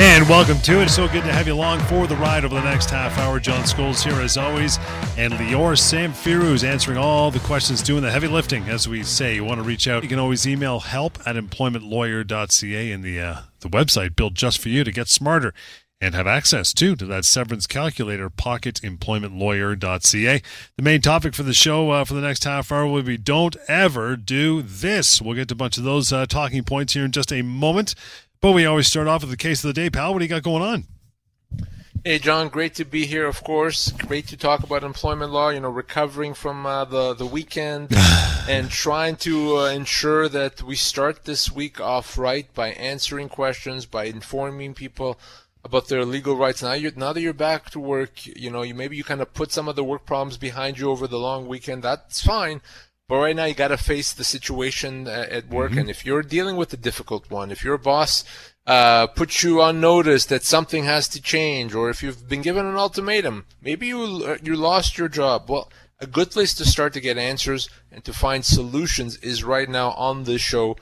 And welcome to it. So good to have you along for the ride over the next half hour. John Scholes here as always, and Lior Samfiru is answering all the questions, doing the heavy lifting, as we say. You want to reach out, you can always email help at employmentlawyer.ca and the, uh, the website built just for you to get smarter and have access too to that severance calculator pocketemploymentlawyer.ca the main topic for the show uh, for the next half hour will be don't ever do this we'll get to a bunch of those uh, talking points here in just a moment but we always start off with the case of the day, pal. What do you got going on? Hey, John. Great to be here. Of course, great to talk about employment law. You know, recovering from uh, the the weekend and trying to uh, ensure that we start this week off right by answering questions, by informing people about their legal rights. Now you now that you're back to work, you know, you maybe you kind of put some of the work problems behind you over the long weekend. That's fine. But right now, you got to face the situation uh, at work, mm-hmm. and if you're dealing with a difficult one, if your boss uh, puts you on notice that something has to change, or if you've been given an ultimatum, maybe you uh, you lost your job. Well, a good place to start to get answers and to find solutions is right now on this show.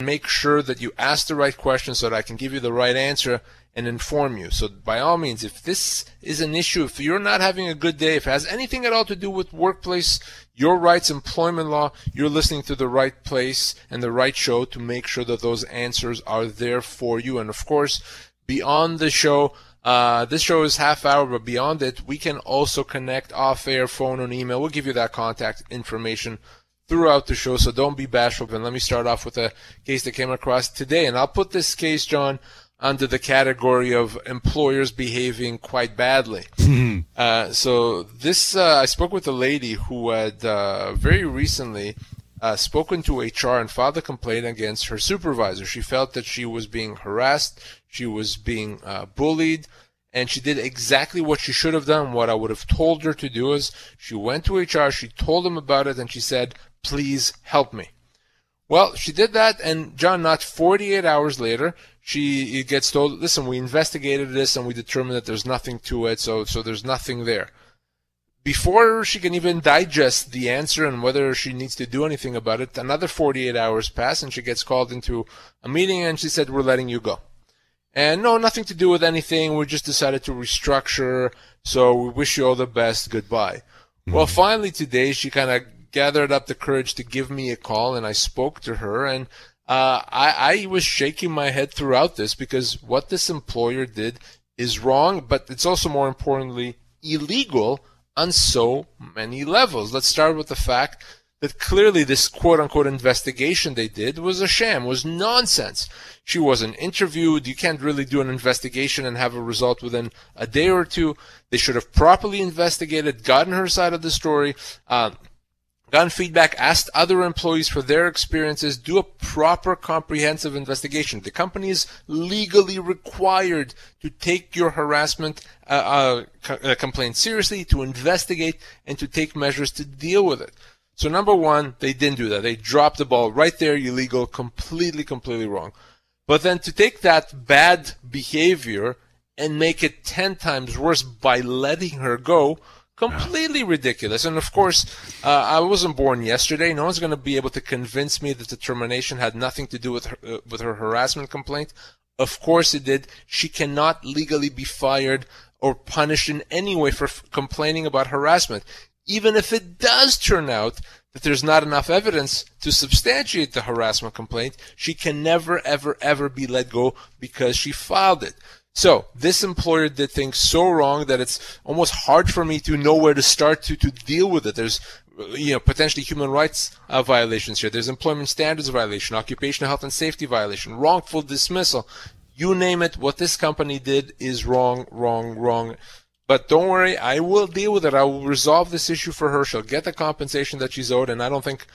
Make sure that you ask the right questions so that I can give you the right answer and inform you. So by all means, if this is an issue, if you're not having a good day, if it has anything at all to do with workplace, your rights, employment law, you're listening to the right place and the right show to make sure that those answers are there for you. And of course, beyond the show, uh, this show is half hour, but beyond it, we can also connect off air, phone, and email. We'll give you that contact information throughout the show, so don't be bashful. And let me start off with a case that came across today. And I'll put this case, John, under the category of employers behaving quite badly. uh, so this, uh, I spoke with a lady who had uh, very recently uh, spoken to HR and filed a complaint against her supervisor. She felt that she was being harassed, she was being uh, bullied, and she did exactly what she should have done. What I would have told her to do is she went to HR, she told them about it, and she said, "Please help me." Well, she did that, and John, not 48 hours later, she gets told, "Listen, we investigated this and we determined that there's nothing to it, so so there's nothing there." Before she can even digest the answer and whether she needs to do anything about it, another 48 hours pass, and she gets called into a meeting, and she said, "We're letting you go." And no, nothing to do with anything. We just decided to restructure. So we wish you all the best. Goodbye. Mm-hmm. Well, finally today, she kind of gathered up the courage to give me a call, and I spoke to her, and uh, I, I was shaking my head throughout this because what this employer did is wrong, but it's also more importantly illegal on so many levels. Let's start with the fact that clearly this quote unquote investigation they did was a sham, was nonsense. She wasn't interviewed. You can't really do an investigation and have a result within a day or two. They should have properly investigated, gotten her side of the story, uh, gotten feedback, asked other employees for their experiences, do a proper comprehensive investigation. The company is legally required to take your harassment uh, uh, uh, complaint seriously, to investigate, and to take measures to deal with it. So number one, they didn't do that. They dropped the ball right there, illegal, completely, completely wrong. But then to take that bad behavior and make it 10 times worse by letting her go completely ridiculous. And of course, uh, I wasn't born yesterday. No one's going to be able to convince me that the termination had nothing to do with her, uh, with her harassment complaint. Of course it did. She cannot legally be fired or punished in any way for f- complaining about harassment. Even if it does turn out that there's not enough evidence to substantiate the harassment complaint, she can never, ever, ever be let go because she filed it. So this employer did things so wrong that it's almost hard for me to know where to start to, to deal with it. There's you know potentially human rights uh, violations here. There's employment standards violation, occupational health and safety violation, wrongful dismissal. You name it. What this company did is wrong, wrong, wrong. But don't worry, I will deal with it. I will resolve this issue for her. She'll get the compensation that she's owed, and I don't think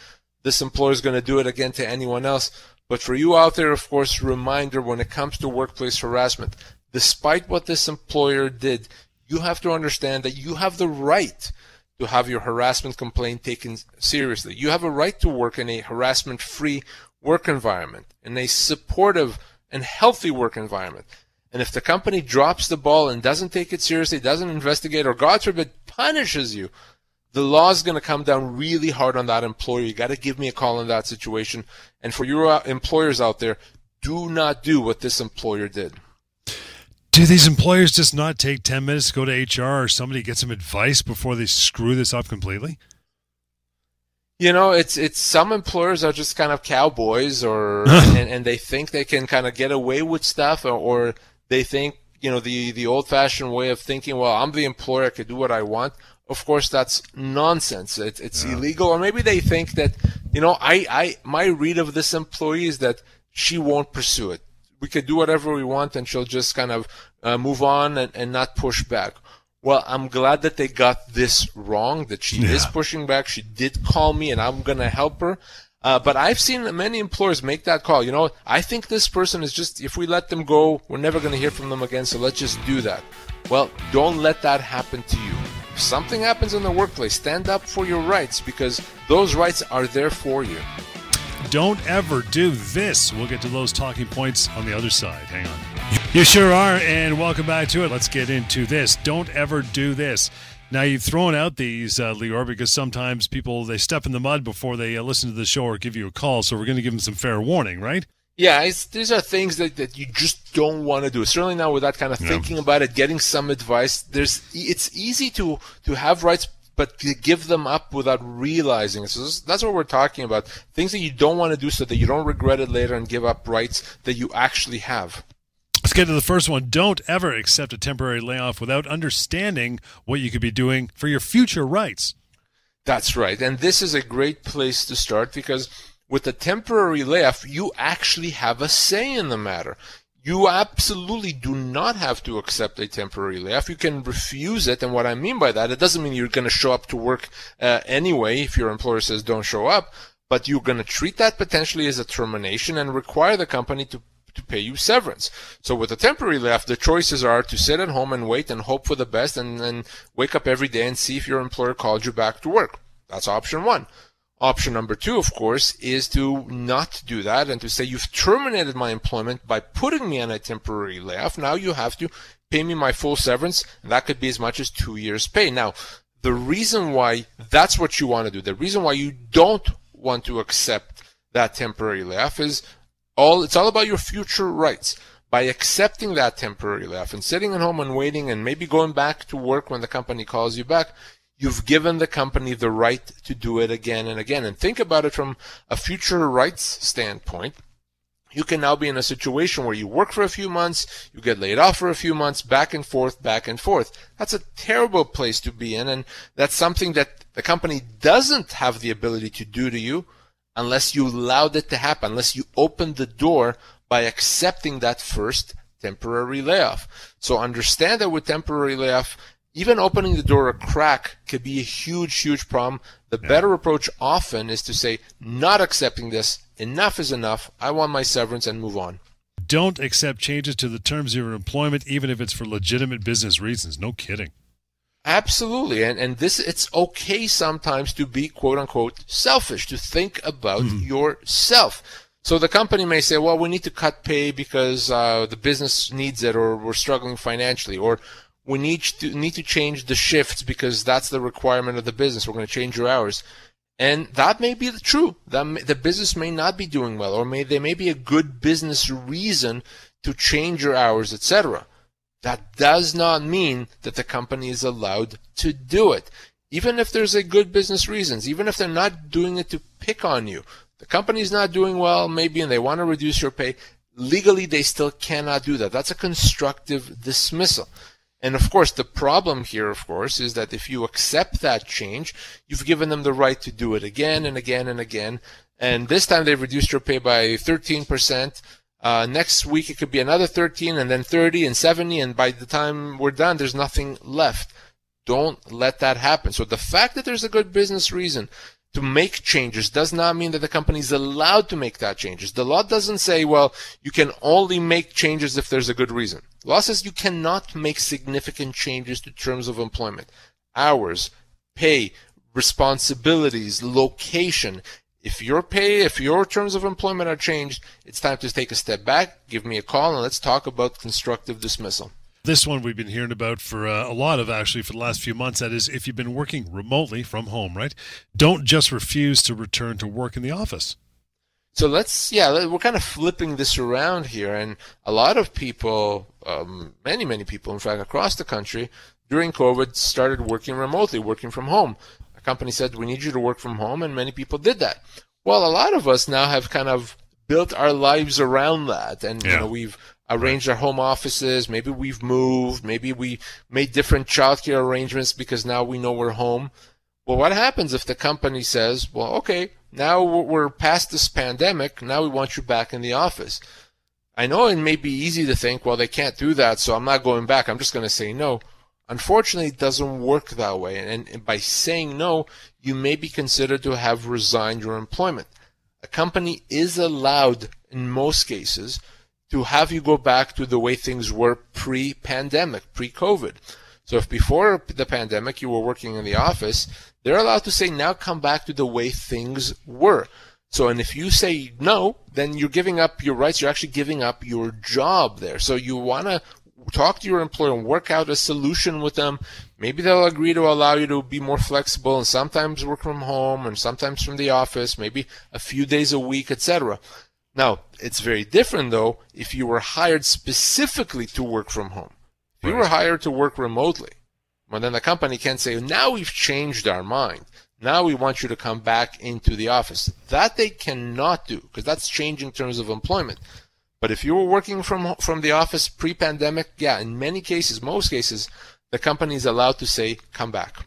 this employer is going to do it again to anyone else. But for you out there, of course, reminder when it comes to workplace harassment, despite what this employer did, you have to understand that you have the right to have your harassment complaint taken seriously. You have a right to work in a harassment free work environment, in a supportive and healthy work environment. And if the company drops the ball and doesn't take it seriously, doesn't investigate, or God forbid, punishes you, the law is going to come down really hard on that employer. You got to give me a call in that situation. And for your uh, employers out there, do not do what this employer did. Do these employers just not take 10 minutes to go to HR or somebody get some advice before they screw this up completely? You know, it's it's some employers are just kind of cowboys, or and, and they think they can kind of get away with stuff, or, or they think you know the the old fashioned way of thinking. Well, I'm the employer; I can do what I want. Of course, that's nonsense. It, it's yeah. illegal, or maybe they think that you know. I I my read of this employee is that she won't pursue it. We could do whatever we want, and she'll just kind of uh, move on and, and not push back. Well, I'm glad that they got this wrong, that she yeah. is pushing back. She did call me, and I'm going to help her. Uh, but I've seen many employers make that call. You know, I think this person is just, if we let them go, we're never going to hear from them again, so let's just do that. Well, don't let that happen to you. If something happens in the workplace, stand up for your rights because those rights are there for you. Don't ever do this. We'll get to those talking points on the other side. Hang on. You sure are, and welcome back to it. Let's get into this. Don't ever do this. Now you've thrown out these, uh, Lior, because sometimes people they step in the mud before they uh, listen to the show or give you a call. So we're going to give them some fair warning, right? Yeah, these are things that, that you just don't want to do. Certainly now without kind of thinking about it, getting some advice. There's it's easy to to have rights, but to give them up without realizing. It. So that's what we're talking about. Things that you don't want to do so that you don't regret it later and give up rights that you actually have. Let's get to the first one. Don't ever accept a temporary layoff without understanding what you could be doing for your future rights. That's right. And this is a great place to start because with a temporary layoff, you actually have a say in the matter. You absolutely do not have to accept a temporary layoff. You can refuse it. And what I mean by that, it doesn't mean you're going to show up to work uh, anyway if your employer says don't show up, but you're going to treat that potentially as a termination and require the company to to pay you severance. So with a temporary layoff, the choices are to sit at home and wait and hope for the best and then wake up every day and see if your employer called you back to work. That's option one. Option number two, of course, is to not do that and to say you've terminated my employment by putting me on a temporary layoff. Now you have to pay me my full severance, and that could be as much as two years' pay. Now, the reason why that's what you want to do, the reason why you don't want to accept that temporary layoff is all it's all about your future rights. By accepting that temporary layoff and sitting at home and waiting and maybe going back to work when the company calls you back, you've given the company the right to do it again and again. And think about it from a future rights standpoint. You can now be in a situation where you work for a few months, you get laid off for a few months, back and forth, back and forth. That's a terrible place to be in, and that's something that the company doesn't have the ability to do to you unless you allowed it to happen, unless you opened the door by accepting that first temporary layoff. So understand that with temporary layoff, even opening the door a crack could be a huge, huge problem. The yeah. better approach often is to say, not accepting this, enough is enough, I want my severance and move on. Don't accept changes to the terms of your employment, even if it's for legitimate business reasons. No kidding. Absolutely. And, and this, it's okay sometimes to be quote unquote selfish, to think about mm-hmm. yourself. So the company may say, well, we need to cut pay because uh, the business needs it or we're struggling financially or we need to, need to change the shifts because that's the requirement of the business. We're going to change your hours. And that may be true. That the business may not be doing well or may, there may be a good business reason to change your hours, etc. That does not mean that the company is allowed to do it. Even if there's a good business reasons, even if they're not doing it to pick on you, the company's not doing well, maybe, and they want to reduce your pay, legally they still cannot do that. That's a constructive dismissal. And of course, the problem here, of course, is that if you accept that change, you've given them the right to do it again and again and again. And this time they've reduced your pay by 13%. Uh, next week it could be another 13 and then 30 and 70 and by the time we're done there's nothing left. Don't let that happen. So the fact that there's a good business reason to make changes does not mean that the company is allowed to make that changes. The law doesn't say, well, you can only make changes if there's a good reason. Law says you cannot make significant changes to terms of employment, hours, pay, responsibilities, location, if your pay, if your terms of employment are changed, it's time to take a step back, give me a call, and let's talk about constructive dismissal. This one we've been hearing about for uh, a lot of actually for the last few months. That is, if you've been working remotely from home, right? Don't just refuse to return to work in the office. So let's, yeah, we're kind of flipping this around here. And a lot of people, um, many, many people, in fact, across the country during COVID started working remotely, working from home. A company said, we need you to work from home. And many people did that. Well, a lot of us now have kind of built our lives around that. And, yeah. you know, we've arranged our home offices. Maybe we've moved. Maybe we made different childcare arrangements because now we know we're home. Well, what happens if the company says, well, okay, now we're past this pandemic. Now we want you back in the office. I know it may be easy to think, well, they can't do that, so I'm not going back. I'm just going to say no. Unfortunately, it doesn't work that way. And, and by saying no, you may be considered to have resigned your employment. A company is allowed, in most cases, to have you go back to the way things were pre-pandemic, pre-COVID. So if before the pandemic you were working in the office, they're allowed to say now come back to the way things were. So and if you say no, then you're giving up your rights. You're actually giving up your job there. So you want to talk to your employer and work out a solution with them. Maybe they'll agree to allow you to be more flexible and sometimes work from home and sometimes from the office, maybe a few days a week, etc. Now, it's very different though if you were hired specifically to work from home. If right. you were hired to work remotely, well, then the company can say, now we've changed our mind. Now we want you to come back into the office. That they cannot do because that's changing terms of employment. But if you were working from from the office pre-pandemic, yeah, in many cases, most cases, the company is allowed to say, "Come back."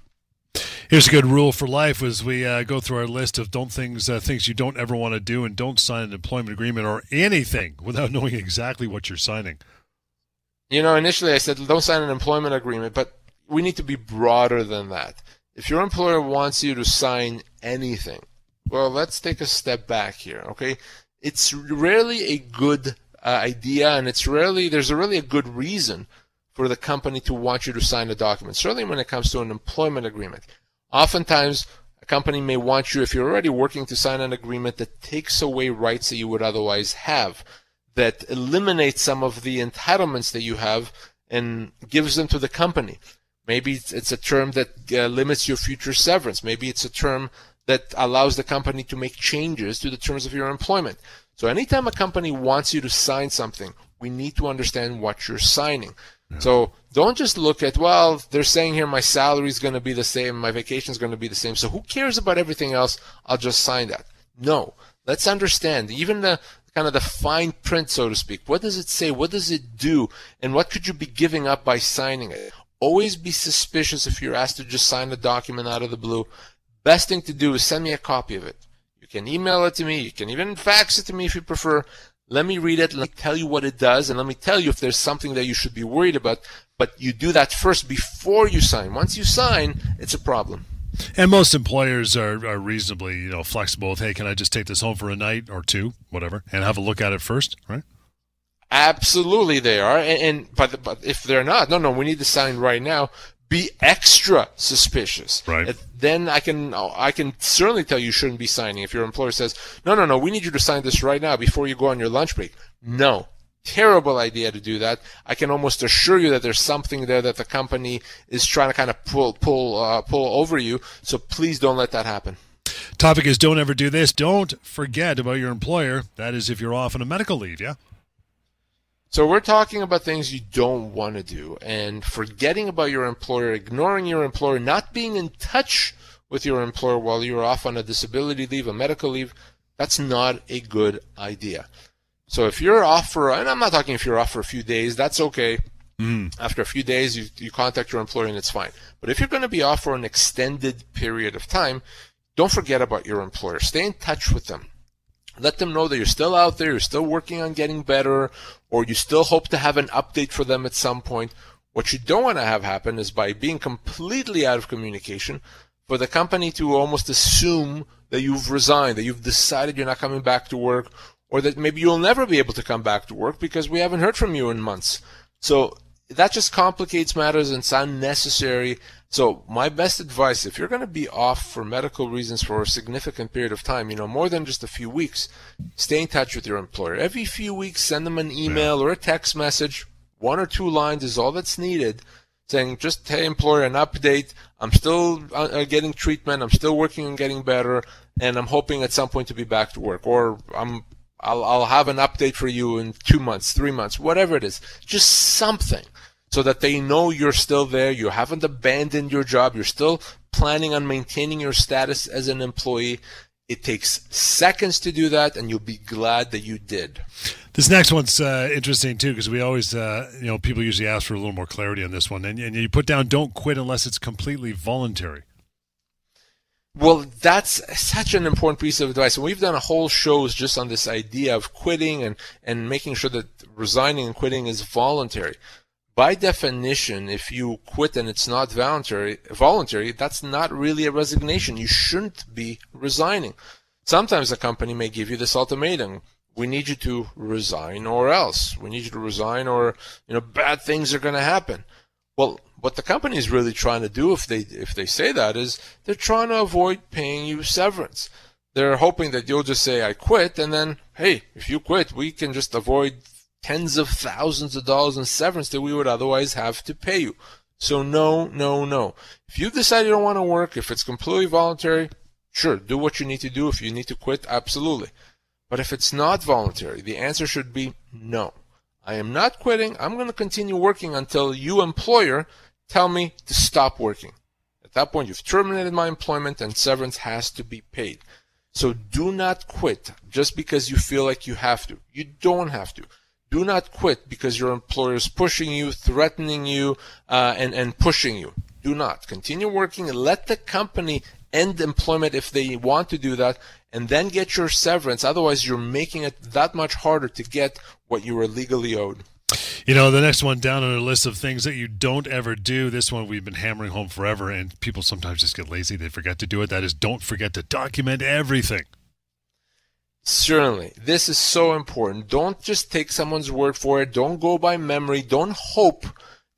Here's a good rule for life as we uh, go through our list of don't things uh, things you don't ever want to do and don't sign an employment agreement or anything without knowing exactly what you're signing. You know, initially I said don't sign an employment agreement, but we need to be broader than that. If your employer wants you to sign anything, well, let's take a step back here, okay? It's rarely a good uh, idea, and it's rarely there's a really a good reason for the company to want you to sign a document. Certainly when it comes to an employment agreement. Oftentimes, a company may want you, if you're already working, to sign an agreement that takes away rights that you would otherwise have, that eliminates some of the entitlements that you have and gives them to the company. Maybe it's a term that uh, limits your future severance. Maybe it's a term that allows the company to make changes to the terms of your employment. So anytime a company wants you to sign something, we need to understand what you're signing. So don't just look at, well, they're saying here my salary is going to be the same, my vacation is going to be the same. So who cares about everything else? I'll just sign that. No. Let's understand even the kind of the fine print, so to speak. What does it say? What does it do? And what could you be giving up by signing it? Always be suspicious if you're asked to just sign a document out of the blue. Best thing to do is send me a copy of it. You can email it to me. You can even fax it to me if you prefer. Let me read it. Let me tell you what it does, and let me tell you if there's something that you should be worried about. But you do that first before you sign. Once you sign, it's a problem. And most employers are, are reasonably, you know, flexible with, hey, can I just take this home for a night or two, whatever, and have a look at it first, right? Absolutely, they are. And, and but, but if they're not, no, no, we need to sign right now be extra suspicious. Right. Then I can I can certainly tell you shouldn't be signing. If your employer says, "No, no, no, we need you to sign this right now before you go on your lunch break." No. Terrible idea to do that. I can almost assure you that there's something there that the company is trying to kind of pull pull uh, pull over you. So please don't let that happen. Topic is don't ever do this. Don't forget about your employer. That is if you're off on a medical leave, yeah? So we're talking about things you don't want to do and forgetting about your employer, ignoring your employer, not being in touch with your employer while you're off on a disability leave, a medical leave, that's not a good idea. So if you're off for, and I'm not talking if you're off for a few days, that's okay. Mm. After a few days, you, you contact your employer and it's fine. But if you're going to be off for an extended period of time, don't forget about your employer. Stay in touch with them. Let them know that you're still out there, you're still working on getting better, or you still hope to have an update for them at some point. What you don't want to have happen is by being completely out of communication, for the company to almost assume that you've resigned, that you've decided you're not coming back to work, or that maybe you'll never be able to come back to work because we haven't heard from you in months. So that just complicates matters and it's unnecessary. So my best advice, if you're going to be off for medical reasons for a significant period of time, you know, more than just a few weeks, stay in touch with your employer. Every few weeks, send them an email yeah. or a text message. One or two lines is all that's needed saying just, hey, employer, an update. I'm still uh, uh, getting treatment. I'm still working on getting better. and I'm hoping at some point to be back to work, or I'm I'll, I'll have an update for you in two months, three months, whatever it is. Just something so that they know you're still there. You haven't abandoned your job. You're still planning on maintaining your status as an employee. It takes seconds to do that, and you'll be glad that you did. This next one's uh, interesting too because we always, uh, you know, people usually ask for a little more clarity on this one, and, and you put down "don't quit unless it's completely voluntary." Well, that's such an important piece of advice. And we've done a whole shows just on this idea of quitting and, and making sure that resigning and quitting is voluntary. By definition, if you quit and it's not voluntary, voluntary, that's not really a resignation. You shouldn't be resigning. Sometimes a company may give you this ultimatum. We need you to resign or else. We need you to resign or, you know, bad things are going to happen. Well, what the company is really trying to do if they if they say that is they're trying to avoid paying you severance. They're hoping that you'll just say I quit and then hey, if you quit, we can just avoid tens of thousands of dollars in severance that we would otherwise have to pay you. So no, no, no. If you decide you don't want to work, if it's completely voluntary, sure, do what you need to do. If you need to quit, absolutely. But if it's not voluntary, the answer should be no. I am not quitting. I'm going to continue working until you, employer, tell me to stop working. At that point, you've terminated my employment and severance has to be paid. So do not quit just because you feel like you have to. You don't have to. Do not quit because your employer is pushing you, threatening you, uh, and, and pushing you. Do not. Continue working. And let the company end employment if they want to do that, and then get your severance. Otherwise, you're making it that much harder to get what you were legally owed. You know, the next one down on a list of things that you don't ever do. This one we've been hammering home forever, and people sometimes just get lazy. They forget to do it. That is, don't forget to document everything. Certainly. This is so important. Don't just take someone's word for it. Don't go by memory. Don't hope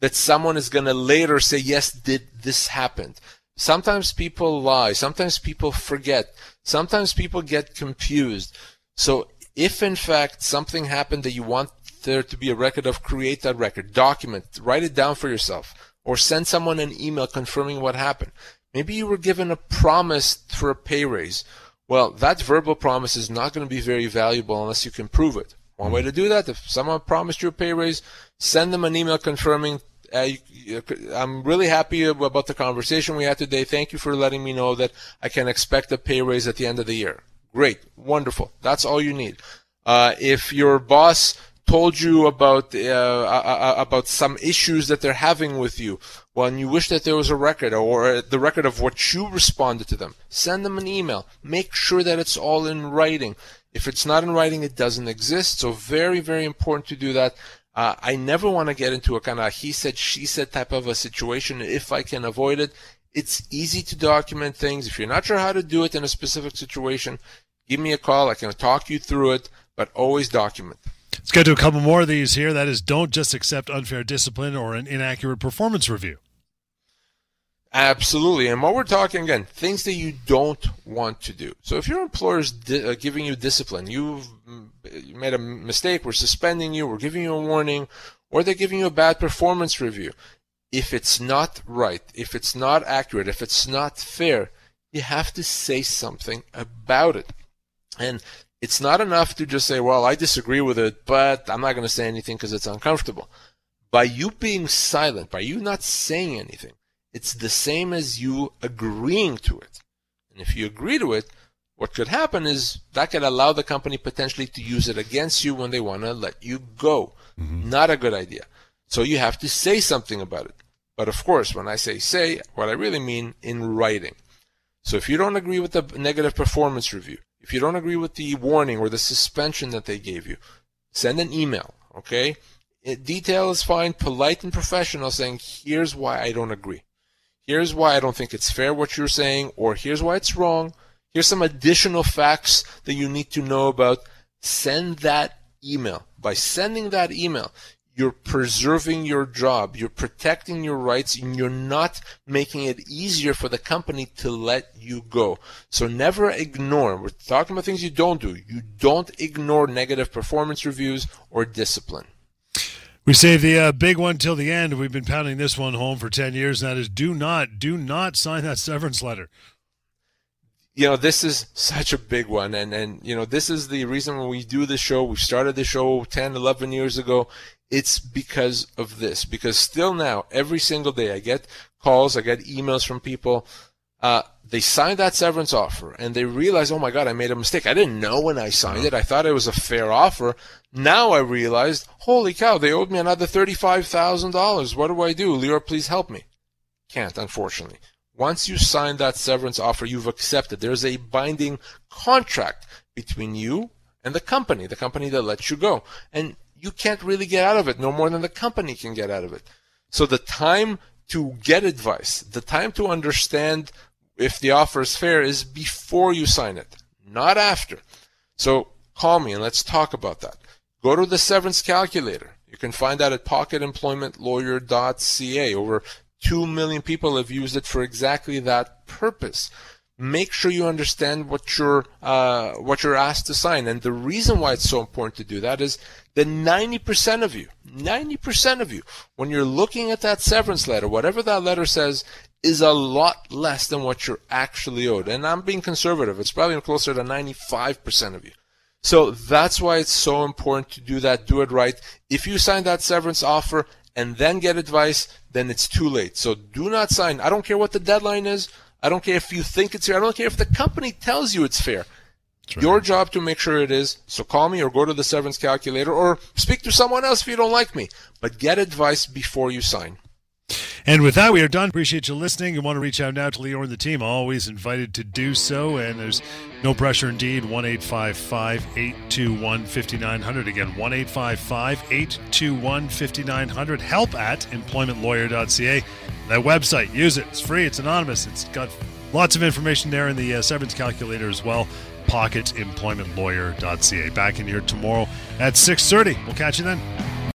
that someone is going to later say, yes, did this happen? Sometimes people lie. Sometimes people forget. Sometimes people get confused. So if in fact something happened that you want there to be a record of, create that record, document, write it down for yourself, or send someone an email confirming what happened. Maybe you were given a promise for a pay raise. Well, that verbal promise is not going to be very valuable unless you can prove it. One way to do that, if someone promised you a pay raise, send them an email confirming uh, I'm really happy about the conversation we had today. Thank you for letting me know that I can expect a pay raise at the end of the year. Great, wonderful. That's all you need. Uh, if your boss told you about uh, about some issues that they're having with you, well, and you wish that there was a record or the record of what you responded to them, send them an email. Make sure that it's all in writing. If it's not in writing, it doesn't exist. So very, very important to do that. Uh, I never want to get into a kind of he said, she said type of a situation if I can avoid it. It's easy to document things. If you're not sure how to do it in a specific situation, give me a call. I can talk you through it, but always document. Let's get to a couple more of these here. That is, don't just accept unfair discipline or an inaccurate performance review. Absolutely. And what we're talking again, things that you don't want to do. So if your employer is di- uh, giving you discipline, you've you made a mistake, we're suspending you, we're giving you a warning, or they're giving you a bad performance review. If it's not right, if it's not accurate, if it's not fair, you have to say something about it. And it's not enough to just say, well, I disagree with it, but I'm not going to say anything because it's uncomfortable. By you being silent, by you not saying anything, it's the same as you agreeing to it. And if you agree to it, what could happen is that could allow the company potentially to use it against you when they want to let you go. Mm-hmm. Not a good idea. So you have to say something about it. But of course, when I say say, what I really mean in writing. So if you don't agree with the negative performance review, if you don't agree with the warning or the suspension that they gave you, send an email, okay? It, detail is fine, polite and professional, saying, here's why I don't agree here's why I don't think it's fair what you're saying, or here's why it's wrong. Here's some additional facts that you need to know about. Send that email. By sending that email, you're preserving your job, you're protecting your rights, and you're not making it easier for the company to let you go. So never ignore. We're talking about things you don't do. You don't ignore negative performance reviews or discipline. We save the uh, big one till the end. We've been pounding this one home for 10 years, and that is do not, do not sign that severance letter. You know, this is such a big one. And, and, you know, this is the reason when we do the show, we started the show 10, 11 years ago. It's because of this. Because still now, every single day, I get calls, I get emails from people. Uh, they signed that severance offer and they realize, oh my God, I made a mistake. I didn't know when I signed it. I thought it was a fair offer. Now I realized, holy cow, they owed me another $35,000. What do I do? Lior, please help me. Can't, unfortunately. Once you sign that severance offer, you've accepted. There's a binding contract between you and the company, the company that lets you go. And you can't really get out of it, no more than the company can get out of it. So the time to get advice, the time to understand if the offer is fair is before you sign it, not after. So call me and let's talk about that. Go to the severance calculator. You can find that at pocketemploymentlawyer.ca. Over 2 million people have used it for exactly that purpose. Make sure you understand what you're uh, what you're asked to sign, and the reason why it's so important to do that is that 90% of you, 90% of you, when you're looking at that severance letter, whatever that letter says, is a lot less than what you're actually owed. And I'm being conservative; it's probably closer to 95% of you. So that's why it's so important to do that. Do it right. If you sign that severance offer and then get advice, then it's too late. So do not sign. I don't care what the deadline is. I don't care if you think it's fair. I don't care if the company tells you it's fair. Right. Your job to make sure it is. So call me or go to the severance calculator or speak to someone else if you don't like me. But get advice before you sign. And with that, we are done. Appreciate you listening. You want to reach out now to Lior and the team, always invited to do so. And there's no pressure indeed. 1 821 5900. Again, 1 821 5900. Help at employmentlawyer.ca. That website, use it. It's free, it's anonymous. It's got lots of information there in the uh, severance calculator as well. Pocketemploymentlawyer.ca. Back in here tomorrow at 6.30. We'll catch you then.